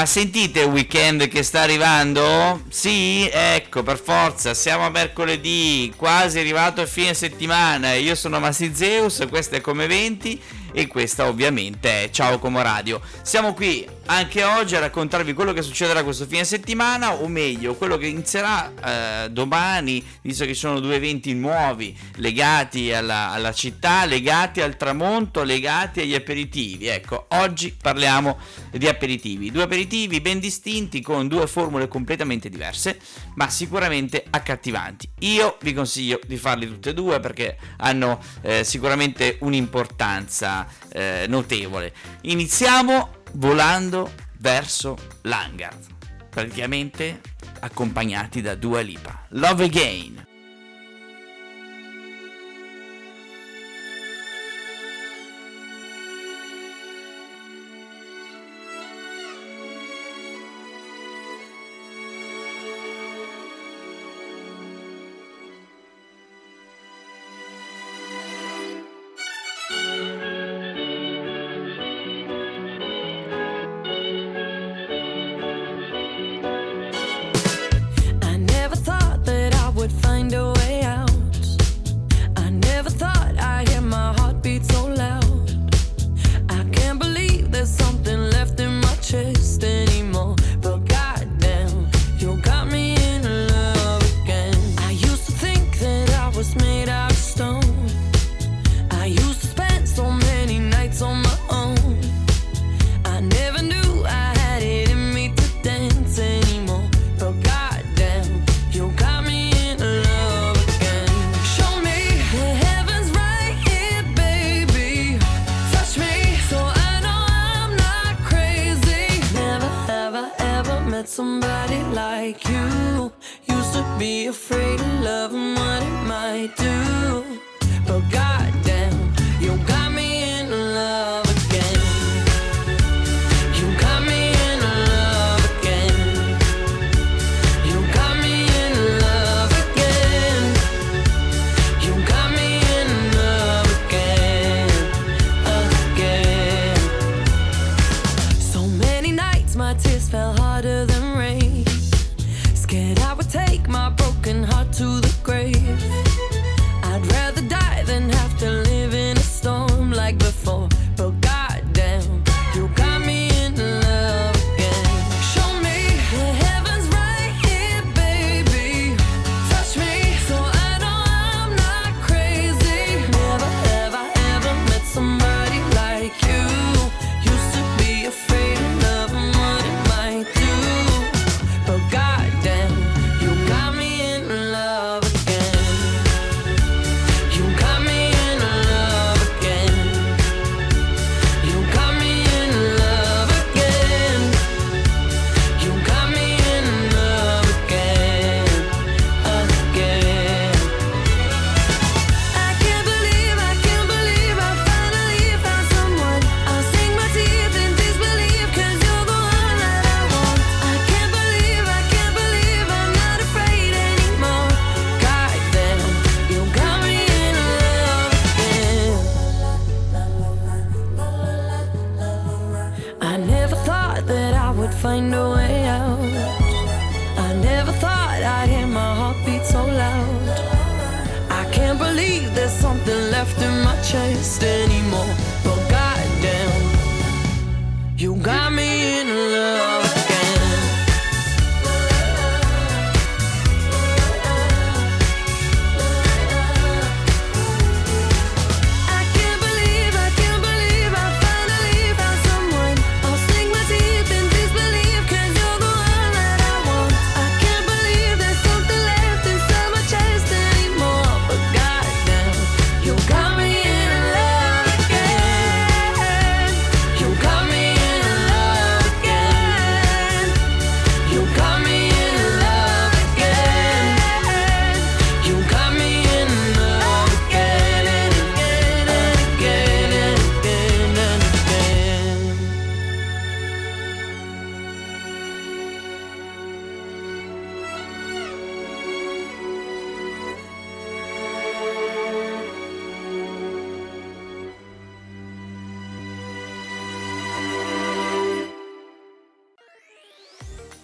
Ma sentite il weekend che sta arrivando? Sì, ecco, per forza, siamo a mercoledì, quasi arrivato il fine settimana. Io sono Massi Zeus, questo è Come 20 e questa ovviamente è Ciao Como Radio. Siamo qui anche oggi a raccontarvi quello che succederà questo fine settimana, o meglio, quello che inizierà eh, domani, visto che ci sono due eventi nuovi legati alla, alla, città, legati al tramonto, legati agli aperitivi. Ecco, oggi parliamo di aperitivi, due aperitivi ben distinti con due formule completamente diverse, ma sicuramente accattivanti. Io vi consiglio di farli tutte e due perché hanno eh, sicuramente un'importanza eh, notevole. Iniziamo volando verso l'hangar, praticamente accompagnati da Dua Lipa. Love Again.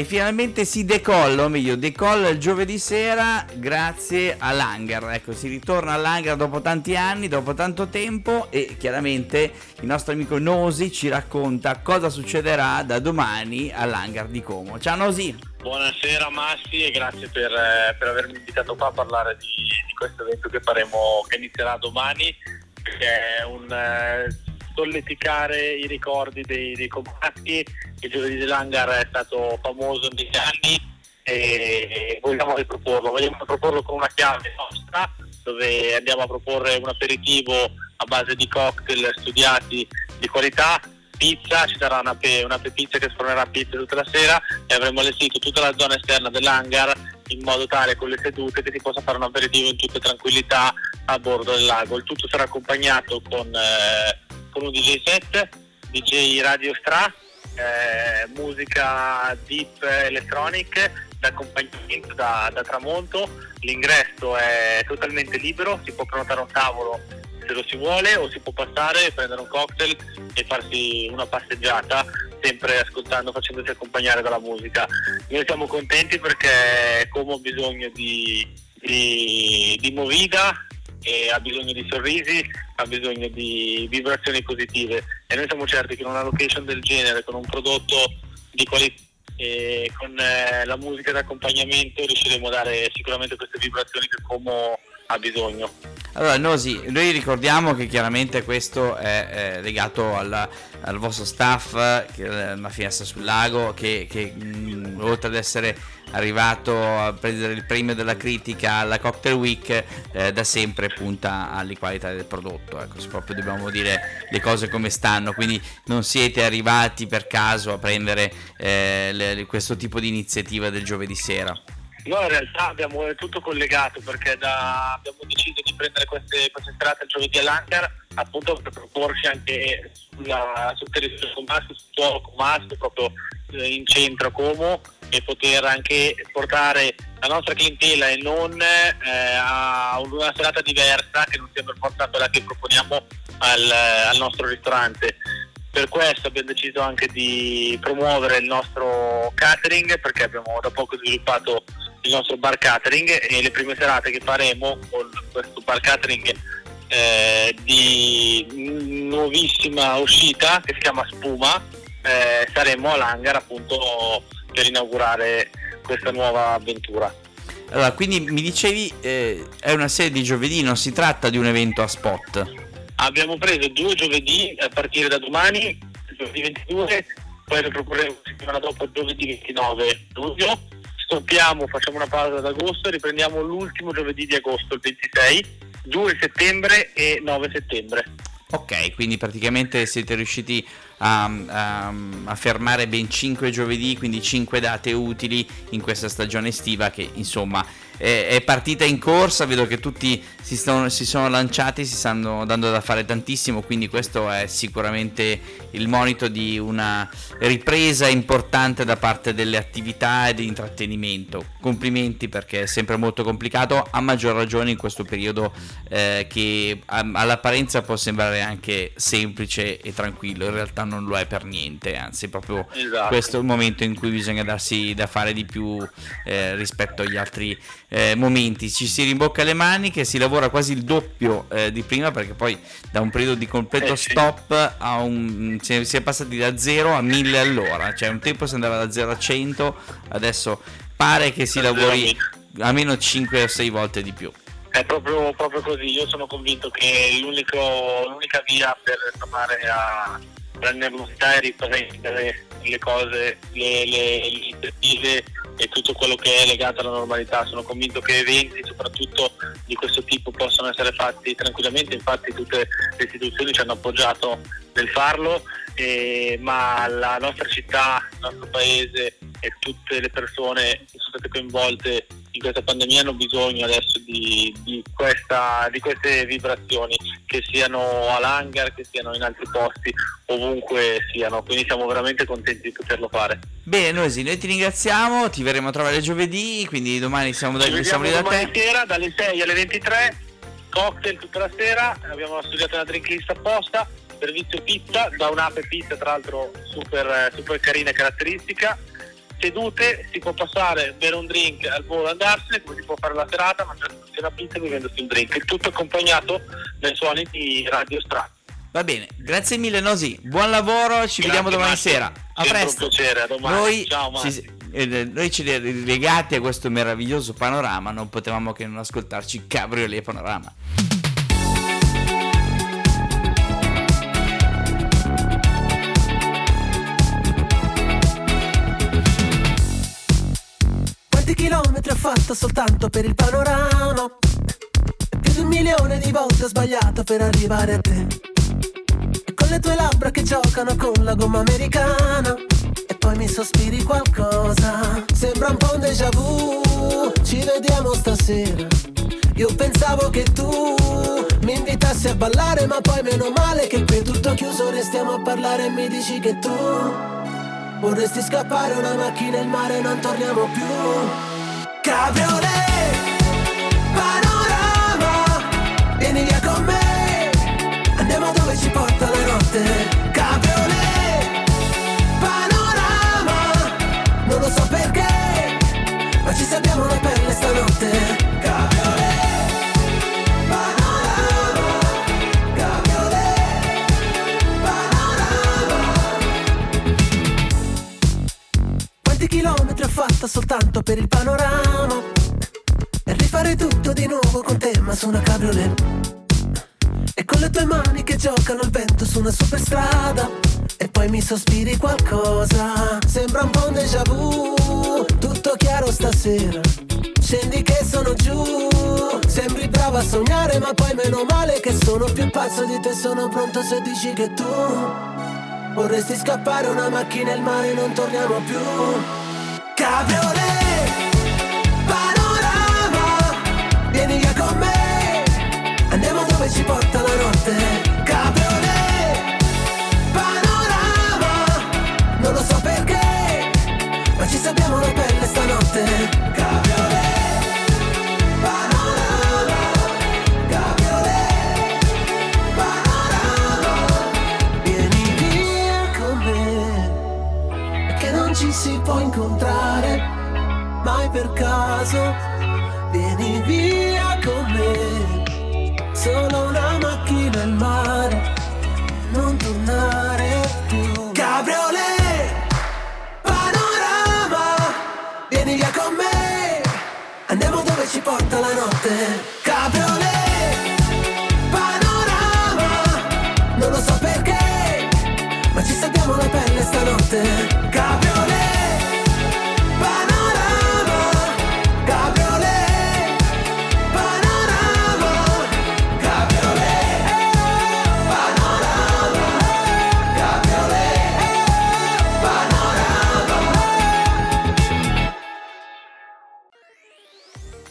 E finalmente si decolla, o meglio, decolla il giovedì sera grazie all'hangar. Ecco, si ritorna all'hangar dopo tanti anni, dopo tanto tempo e chiaramente il nostro amico Nosi ci racconta cosa succederà da domani all'hangar di Como. Ciao Nosi! Buonasera Massi e grazie per, eh, per avermi invitato qua a parlare di, di, questo evento che faremo, che inizierà domani, che è un eh, solleticare i ricordi dei, dei combatti. Il giovedì dell'hangar è stato famoso negli anni e vogliamo riproporlo. Vogliamo proporlo con una chiave nostra dove andiamo a proporre un aperitivo a base di cocktail studiati di qualità pizza, ci sarà una, pe- una pizza che sfornerà pizza tutta la sera e avremo allestito tutta la zona esterna dell'hangar in modo tale con le sedute che si possa fare un aperitivo in tutta tranquillità a bordo del lago. Il tutto sarà accompagnato con, eh, con un DJ set, DJ Radio Stra, eh, musica deep electronic d'accompagnamento da, da tramonto. L'ingresso è totalmente libero, si può prenotare un tavolo se lo si vuole o si può passare, prendere un cocktail e farsi una passeggiata sempre ascoltando, facendosi accompagnare dalla musica. Noi siamo contenti perché Como ha bisogno di, di, di movida, ha bisogno di sorrisi, ha bisogno di vibrazioni positive e noi siamo certi che in una location del genere, con un prodotto di qualità e con eh, la musica d'accompagnamento riusciremo a dare sicuramente queste vibrazioni che Como ha bisogno. Allora, Nosi, noi ricordiamo che chiaramente questo è, legato alla, al vostro staff, che è una finestra sul lago, che, che mm, oltre ad essere arrivato a prendere il premio della critica alla Cocktail Week, eh, da sempre punta alle qualità del prodotto. Ecco, se proprio dobbiamo dire le cose come stanno, quindi non siete arrivati per caso a prendere eh, le, questo tipo di iniziativa del giovedì sera. Noi in realtà abbiamo tutto collegato perché da, abbiamo deciso di prendere queste, queste serate il giovedì all'Ancar appunto per proporci anche sul territorio comasco, sul suolo comasco, proprio in centro a Como e poter anche portare la nostra clientela e non eh, a una serata diversa che non sia per forza quella che proponiamo al, al nostro ristorante. Per questo abbiamo deciso anche di promuovere il nostro catering perché abbiamo da poco sviluppato il nostro bar catering e le prime serate che faremo con questo bar catering eh, di nuovissima uscita che si chiama Spuma eh, saremo all'hangar appunto per inaugurare questa nuova avventura. Allora, quindi mi dicevi eh, è una serie di giovedì, non si tratta di un evento a spot. Abbiamo preso due giovedì a partire da domani, giovedì 22, poi lo proporremo settimana dopo giovedì 29 luglio stoppiamo, facciamo una pausa ad agosto e riprendiamo l'ultimo giovedì di agosto, il 26, 2 settembre e 9 settembre. Ok, quindi praticamente siete riusciti a, a, a, fermare ben 5 giovedì, quindi 5 date utili in questa stagione estiva che insomma è, è partita in corsa, vedo che tutti si, stanno, si, sono lanciati, si stanno dando da fare tantissimo, quindi questo è sicuramente il monito di una ripresa importante da parte delle attività e dell'intrattenimento. Complimenti perché è sempre molto complicato, a maggior ragione in questo periodo eh, che all'apparenza può sembrare anche semplice e tranquillo, in realtà non lo è per niente, anzi proprio esatto. questo è il momento in cui bisogna darsi da fare di più eh, rispetto agli altri eh, momenti. Ci si rimbocca le maniche, si lavora quasi il doppio eh, di prima perché poi da un periodo di completo eh, stop a un, si, è, si è passati da 0 a 1000 all'ora, cioè un tempo si andava da 0 a 100, adesso pare che si lavori almeno 5 o 6 volte di più. È proprio, proprio così, io sono convinto che l'unica via per tornare a la nervosità e riprendere le cose, le iniziative e tutto quello che è legato alla normalità. Sono convinto che eventi, soprattutto di questo tipo, possano essere fatti tranquillamente, infatti tutte le istituzioni ci hanno appoggiato nel farlo, eh, ma la nostra città, il nostro paese e tutte le persone che sono state coinvolte in questa pandemia hanno bisogno adesso di, di, questa, di queste vibrazioni, che siano all'hangar, che siano in altri posti, ovunque siano. Quindi siamo veramente contenti di poterlo fare. Bene, Noesi, noi ti ringraziamo, ti verremo a trovare giovedì, quindi domani siamo, da, siamo lì da te. sera dalle 6 alle 23, cocktail tutta la sera, abbiamo studiato una drink list apposta, servizio pizza, da un'ape pizza tra l'altro super, super carina e caratteristica sedute, si può passare, bere un drink al volo e andarsene, come si può fare la serata, mangiarsi una pizza e bevendosi un drink. Il tutto accompagnato dai suoni di Radio Strat. Va bene, grazie mille Nosi, buon lavoro, ci grazie, vediamo domani Marco. sera. A presto. Un piacere, a domani. Noi, Ciao, ci, eh, noi ci legati a questo meraviglioso panorama, non potevamo che non ascoltarci Cabriolet Panorama. Quanti chilometri ho fatto soltanto per il panorama? Un milione di volte ho sbagliato per arrivare a te. E con le tue labbra che giocano con la gomma americana e poi mi sospiri qualcosa. Sembra un po' un déjà vu, ci vediamo stasera. Io pensavo che tu mi invitassi a ballare, ma poi meno male che qui tutto chiuso, restiamo a parlare e mi dici che tu vorresti scappare una macchina e il mare, non torniamo più. Cabriolet, ci sappiamo la pelle stanotte. Cabriolet Panorama Cabriolet Panorama Quanti chilometri ho fatto soltanto per il panorama? E rifare tutto di nuovo con te ma su una cabriolet. E con le tue mani che giocano al vento su una superstrada poi mi sospiri qualcosa. Sembra un po' un déjà vu. Tutto chiaro stasera. Scendi che sono giù. Sembri brava a sognare ma poi meno male che sono più pazzo di te. Sono pronto se dici che tu Vorresti scappare una macchina e il mare non torniamo più. Cabriolet Panorama Vieni via con me. Andiamo dove ci porta la notte per caso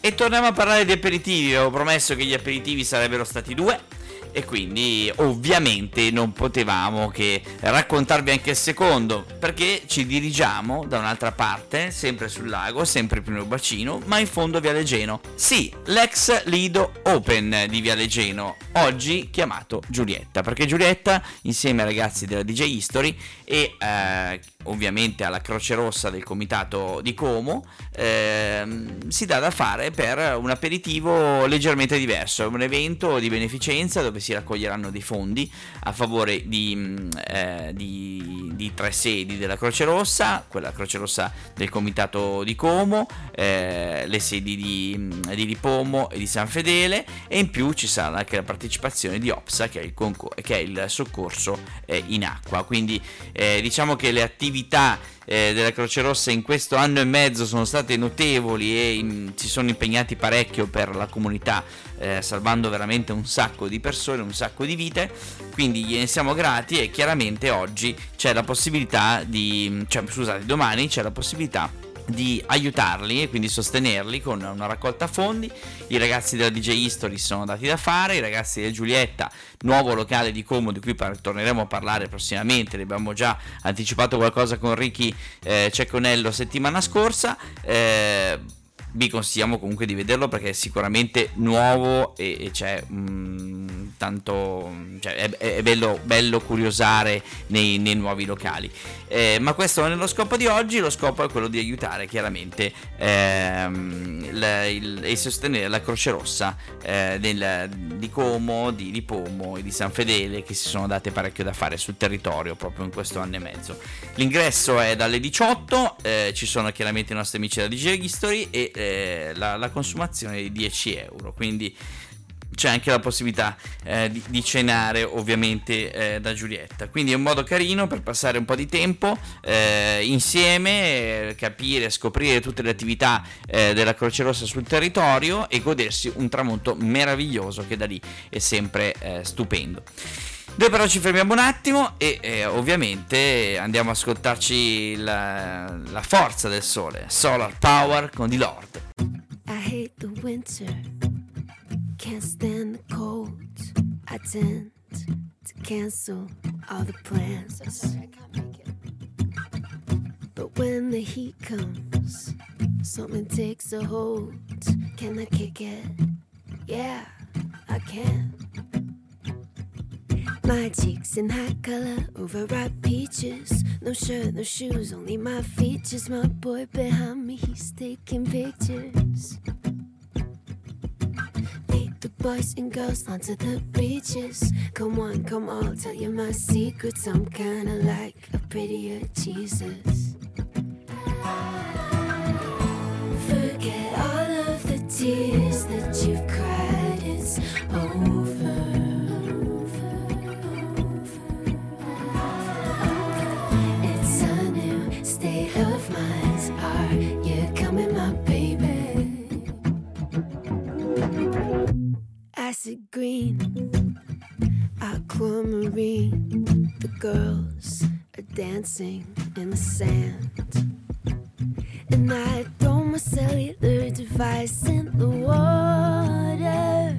E torniamo a parlare di aperitivi. Avevo promesso che gli aperitivi sarebbero stati due e quindi ovviamente non potevamo che raccontarvi anche il secondo perché ci dirigiamo da un'altra parte, sempre sul lago, sempre più nel bacino, ma in fondo Viale Geno. Sì, l'ex Lido Open di Viale Geno, oggi chiamato Giulietta, perché Giulietta insieme ai ragazzi della DJ History e eh, ovviamente alla Croce Rossa del comitato di Como eh, si dà da fare per un aperitivo leggermente diverso, un evento di beneficenza dove si raccoglieranno dei fondi a favore di, mm, eh, di, di tre sedi della Croce Rossa, quella Croce Rossa del comitato di Como, eh, le sedi di, mm, di Lipomo e di San Fedele e in più ci sarà anche la partecipazione di OPSA che è il, concor- che è il soccorso eh, in acqua, quindi eh, diciamo che le attività eh, della Croce Rossa in questo anno e mezzo sono state notevoli e in, si sono impegnati parecchio per la comunità, eh, salvando veramente un sacco di persone, un sacco di vite, quindi gliene siamo grati e chiaramente oggi c'è la possibilità di, cioè scusate, domani c'è la possibilità di aiutarli e quindi sostenerli con una raccolta fondi. I ragazzi della DJ History sono dati da fare, i ragazzi di Giulietta, nuovo locale di Como di cui par- torneremo a parlare prossimamente, ne abbiamo già anticipato qualcosa con Ricky eh, Cecconello settimana scorsa. Eh, vi consigliamo comunque di vederlo perché è sicuramente nuovo e, e c'è um, tanto cioè, è, è bello, bello, curiosare nei, nei nuovi locali. Eh, ma questo non è lo scopo di oggi, lo scopo è quello di aiutare chiaramente ehm, e sostenere la Croce Rossa eh, del, di Como, di, di Pomo e di San Fedele che si sono date parecchio da fare sul territorio proprio in questo anno e mezzo. L'ingresso è dalle 18, eh, ci sono chiaramente i nostri amici da DJ History e eh, la, la consumazione di 10 euro, quindi c'è anche la possibilità eh, di, di, cenare ovviamente eh, da Giulietta. Quindi è un modo carino per passare un po' di tempo eh, insieme, capire, scoprire tutte le attività eh, della Croce Rossa sul territorio e godersi un tramonto meraviglioso che da lì è sempre eh, stupendo. Noi però ci fermiamo un attimo e eh, ovviamente andiamo a ascoltarci la, la forza del sole, Solar Power con The Lord. I hate the winter. Can't stand the cold. I tend to cancel all the plans. But when the heat comes, something takes a hold. Can I kick it? Yeah, I can. My cheeks in high color, overripe peaches. No shirt, no shoes, only my features. My boy behind me, he's taking pictures the boys and girls onto the beaches. Come on, come on, tell you my secrets. I'm kinda like a prettier Jesus. Forget all of the tears green, aquamarine. The girls are dancing in the sand. And I throw my cellular device in the water.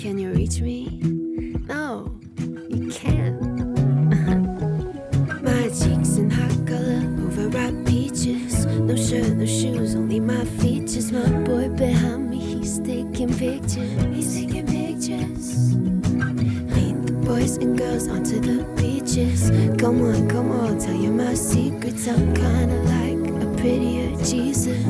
Can you reach me? No, you can't. my cheeks in hot color, overripe peaches. No shirt, no shoes, only my features. My boy behind me, he's taking pictures. He's taking pictures. Lead the boys and girls onto the beaches. Come on, come on, tell you my secrets. I'm kinda like a prettier Jesus.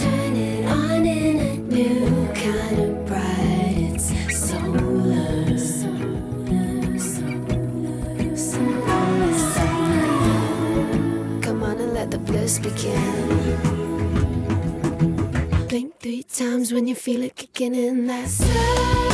Turn it on in a new kind of bright. It's solar. Come on and let the bliss begin times when you feel it kicking in that slow.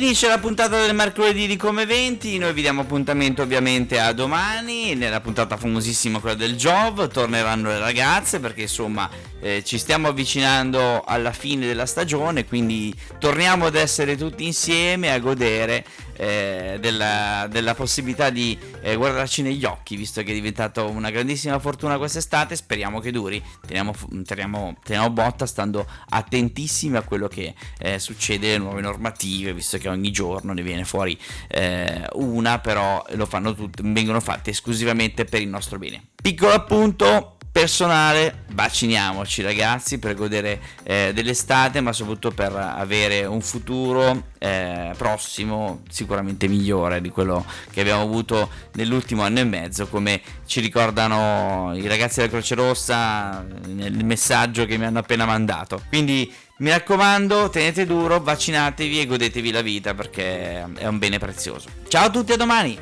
Finisce la puntata del mercoledì di Come 20, noi vi diamo appuntamento ovviamente a domani, nella puntata famosissima quella del Jov, torneranno le ragazze perché insomma eh, ci stiamo avvicinando alla fine della stagione, quindi torniamo ad essere tutti insieme a godere eh, della, della, possibilità di eh, guardarci negli occhi, visto che è diventato una grandissima fortuna quest'estate. Speriamo che duri. Teniamo, teniamo, teniamo botta, stando attentissimi a quello che eh, succede, le nuove normative, visto che ogni giorno ne viene fuori eh, una, però lo fanno tutte, vengono fatte esclusivamente per il nostro bene. Piccolo appunto personale, vacciniamoci ragazzi per godere eh, dell'estate, ma soprattutto per avere un futuro eh, prossimo sicuramente migliore di quello che abbiamo avuto nell'ultimo anno e mezzo, come ci ricordano i ragazzi della Croce Rossa nel messaggio che mi hanno appena mandato. Quindi mi raccomando, tenete duro, vaccinatevi e godetevi la vita perché è un bene prezioso. Ciao a tutti, a domani!